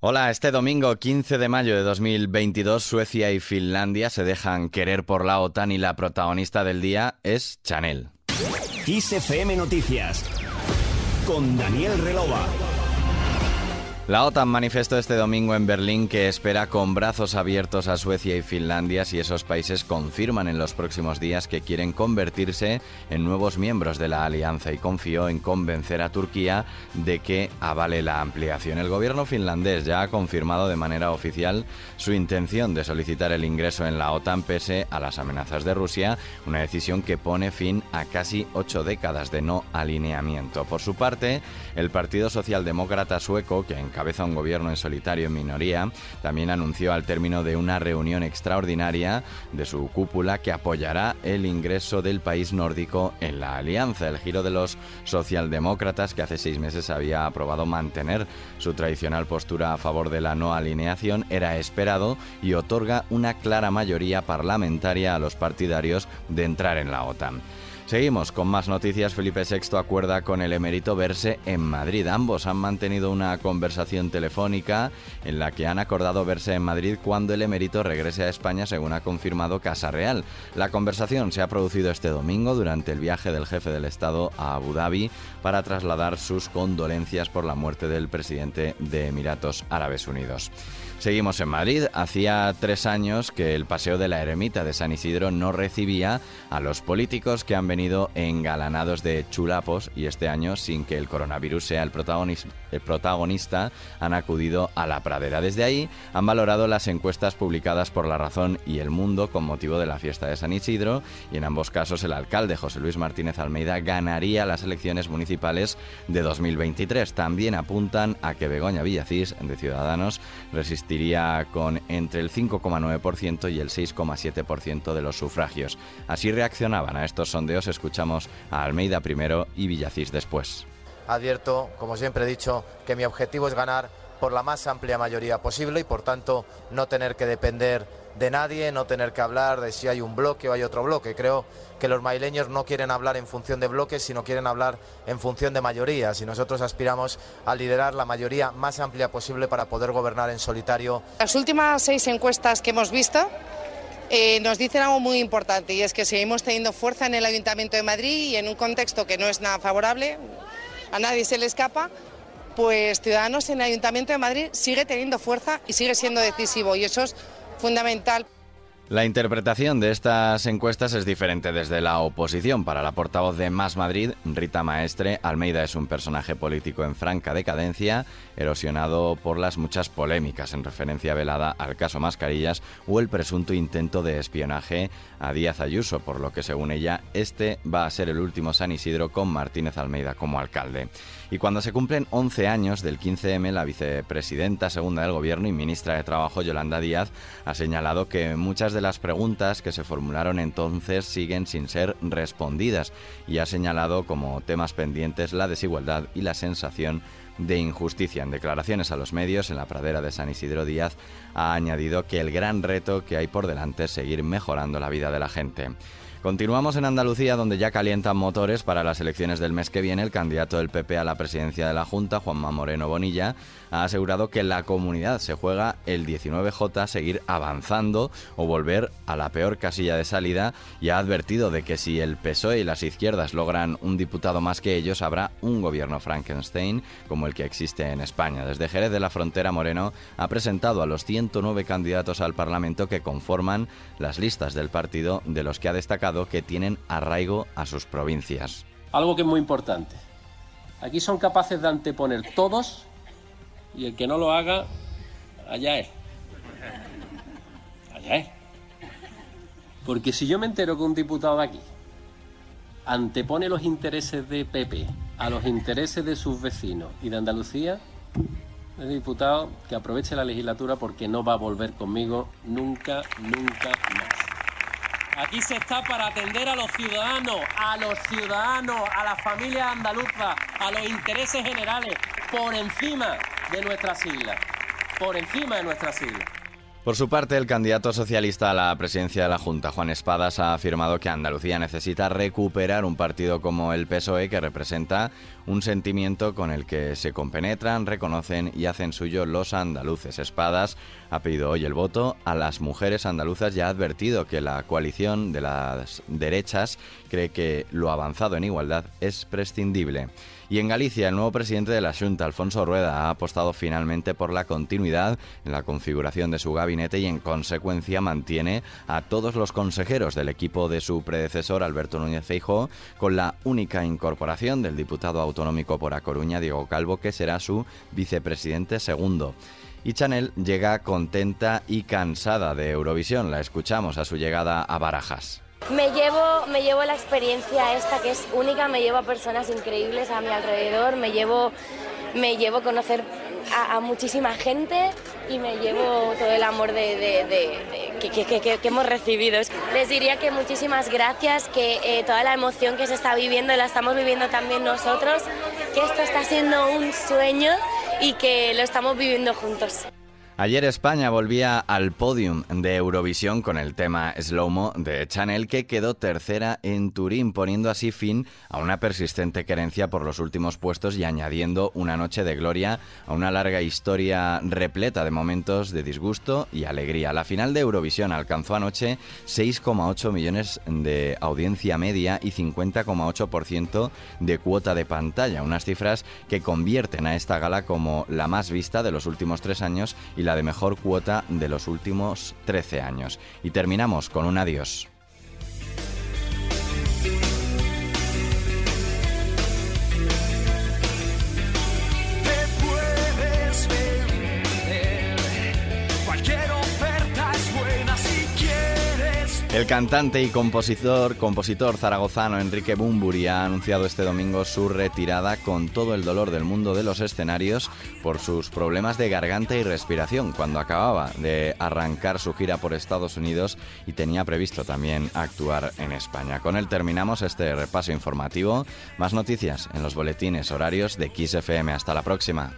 Hola, este domingo 15 de mayo de 2022 Suecia y Finlandia se dejan querer por la OTAN y la protagonista del día es Chanel. XFM Noticias con Daniel Relova. La OTAN manifestó este domingo en Berlín que espera con brazos abiertos a Suecia y Finlandia si esos países confirman en los próximos días que quieren convertirse en nuevos miembros de la alianza y confió en convencer a Turquía de que avale la ampliación. El gobierno finlandés ya ha confirmado de manera oficial su intención de solicitar el ingreso en la OTAN pese a las amenazas de Rusia, una decisión que pone fin a casi ocho décadas de no alineamiento. Por su parte, el Partido Socialdemócrata sueco, que en cabeza un gobierno en solitario en minoría, también anunció al término de una reunión extraordinaria de su cúpula que apoyará el ingreso del país nórdico en la alianza. El giro de los socialdemócratas, que hace seis meses había aprobado mantener su tradicional postura a favor de la no alineación, era esperado y otorga una clara mayoría parlamentaria a los partidarios de entrar en la OTAN. Seguimos con más noticias. Felipe VI acuerda con el emérito verse en Madrid. Ambos han mantenido una conversación telefónica en la que han acordado verse en Madrid cuando el emérito regrese a España, según ha confirmado Casa Real. La conversación se ha producido este domingo durante el viaje del jefe del Estado a Abu Dhabi para trasladar sus condolencias por la muerte del presidente de Emiratos Árabes Unidos. Seguimos en Madrid. Hacía tres años que el Paseo de la Eremita de San Isidro no recibía a los políticos que han venido engalanados de chulapos y este año, sin que el coronavirus sea el, protagonista, han acudido a la pradera. Desde ahí han valorado las encuestas publicadas por La Razón y El Mundo con motivo de la fiesta de San Isidro y en ambos casos el alcalde José Luis Martínez Almeida ganaría las elecciones municipales de 2023. También apuntan a que Begoña Villacís, de Ciudadanos, resiste iría con entre el 5,9% y el 6,7% de los sufragios. Así reaccionaban a estos sondeos. Escuchamos a Almeida primero y Villacís después. Advierto, como siempre he dicho, que mi objetivo es ganar por la más amplia mayoría posible y por tanto no tener que depender de nadie, no tener que hablar de si hay un bloque o hay otro bloque. Creo que los maileños no quieren hablar en función de bloques, sino quieren hablar en función de mayorías y nosotros aspiramos a liderar la mayoría más amplia posible para poder gobernar en solitario. Las últimas seis encuestas que hemos visto eh, nos dicen algo muy importante y es que seguimos teniendo fuerza en el Ayuntamiento de Madrid y en un contexto que no es nada favorable, a nadie se le escapa, pues Ciudadanos en el Ayuntamiento de Madrid sigue teniendo fuerza y sigue siendo decisivo y eso es fundamental. La interpretación de estas encuestas es diferente desde la oposición. Para la portavoz de Más Madrid, Rita Maestre, Almeida es un personaje político en franca decadencia, erosionado por las muchas polémicas en referencia velada al caso Mascarillas o el presunto intento de espionaje a Díaz Ayuso, por lo que según ella, este va a ser el último San Isidro con Martínez Almeida como alcalde. Y cuando se cumplen 11 años del 15M, la vicepresidenta segunda del Gobierno y ministra de Trabajo, Yolanda Díaz, ha señalado que muchas de las preguntas que se formularon entonces siguen sin ser respondidas y ha señalado como temas pendientes la desigualdad y la sensación de injusticia. En declaraciones a los medios en la pradera de San Isidro Díaz ha añadido que el gran reto que hay por delante es seguir mejorando la vida de la gente. Continuamos en Andalucía, donde ya calientan motores para las elecciones del mes que viene. El candidato del PP a la presidencia de la Junta, Juanma Moreno Bonilla, ha asegurado que la comunidad se juega el 19J seguir avanzando o volver a la peor casilla de salida y ha advertido de que si el PSOE y las izquierdas logran un diputado más que ellos, habrá un gobierno Frankenstein como el que existe en España. Desde Jerez de la Frontera, Moreno ha presentado a los 109 candidatos al Parlamento que conforman las listas del partido de los que ha destacado que tienen arraigo a sus provincias. Algo que es muy importante. Aquí son capaces de anteponer todos y el que no lo haga, allá es. Allá es. Porque si yo me entero que un diputado de aquí antepone los intereses de PP a los intereses de sus vecinos y de Andalucía, es diputado que aproveche la legislatura porque no va a volver conmigo nunca, nunca más. Aquí se está para atender a los ciudadanos, a los ciudadanos, a las familias andaluzas, a los intereses generales, por encima de nuestras siglas, por encima de nuestras siglas. Por su parte, el candidato socialista a la presidencia de la Junta, Juan Espadas, ha afirmado que Andalucía necesita recuperar un partido como el PSOE que representa un sentimiento con el que se compenetran, reconocen y hacen suyo los andaluces. Espadas ha pedido hoy el voto a las mujeres andaluzas y ha advertido que la coalición de las derechas cree que lo avanzado en igualdad es prescindible. Y en Galicia, el nuevo presidente de la Junta, Alfonso Rueda, ha apostado finalmente por la continuidad en la configuración de su gabinete y en consecuencia mantiene a todos los consejeros del equipo de su predecesor, Alberto Núñez Feijóo, con la única incorporación del diputado autonómico por A Coruña, Diego Calvo, que será su vicepresidente segundo. Y Chanel llega contenta y cansada de Eurovisión. La escuchamos a su llegada a Barajas. Me llevo, me llevo la experiencia esta que es única, me llevo a personas increíbles a mi alrededor, me llevo, me llevo conocer a, muchísima gente y me llevo todo el amor de, que, hemos recibido. Les diría que muchísimas gracias, que eh, toda la emoción que se está viviendo la estamos viviendo también nosotros, que esto está siendo un sueño y que lo estamos viviendo juntos. Ayer España volvía al podium de Eurovisión con el tema Slow Mo de Chanel que quedó tercera en Turín, poniendo así fin a una persistente querencia por los últimos puestos y añadiendo una noche de gloria a una larga historia repleta de momentos de disgusto y alegría. La final de Eurovisión alcanzó anoche 6,8 millones de audiencia media y 50,8% de cuota de pantalla, unas cifras que convierten a esta gala como la más vista de los últimos tres años y la de mejor cuota de los últimos 13 años. Y terminamos con un adiós. El cantante y compositor, compositor zaragozano Enrique Bumburi ha anunciado este domingo su retirada con todo el dolor del mundo de los escenarios por sus problemas de garganta y respiración cuando acababa de arrancar su gira por Estados Unidos y tenía previsto también actuar en España. Con él terminamos este repaso informativo. Más noticias en los boletines horarios de XFM. Hasta la próxima.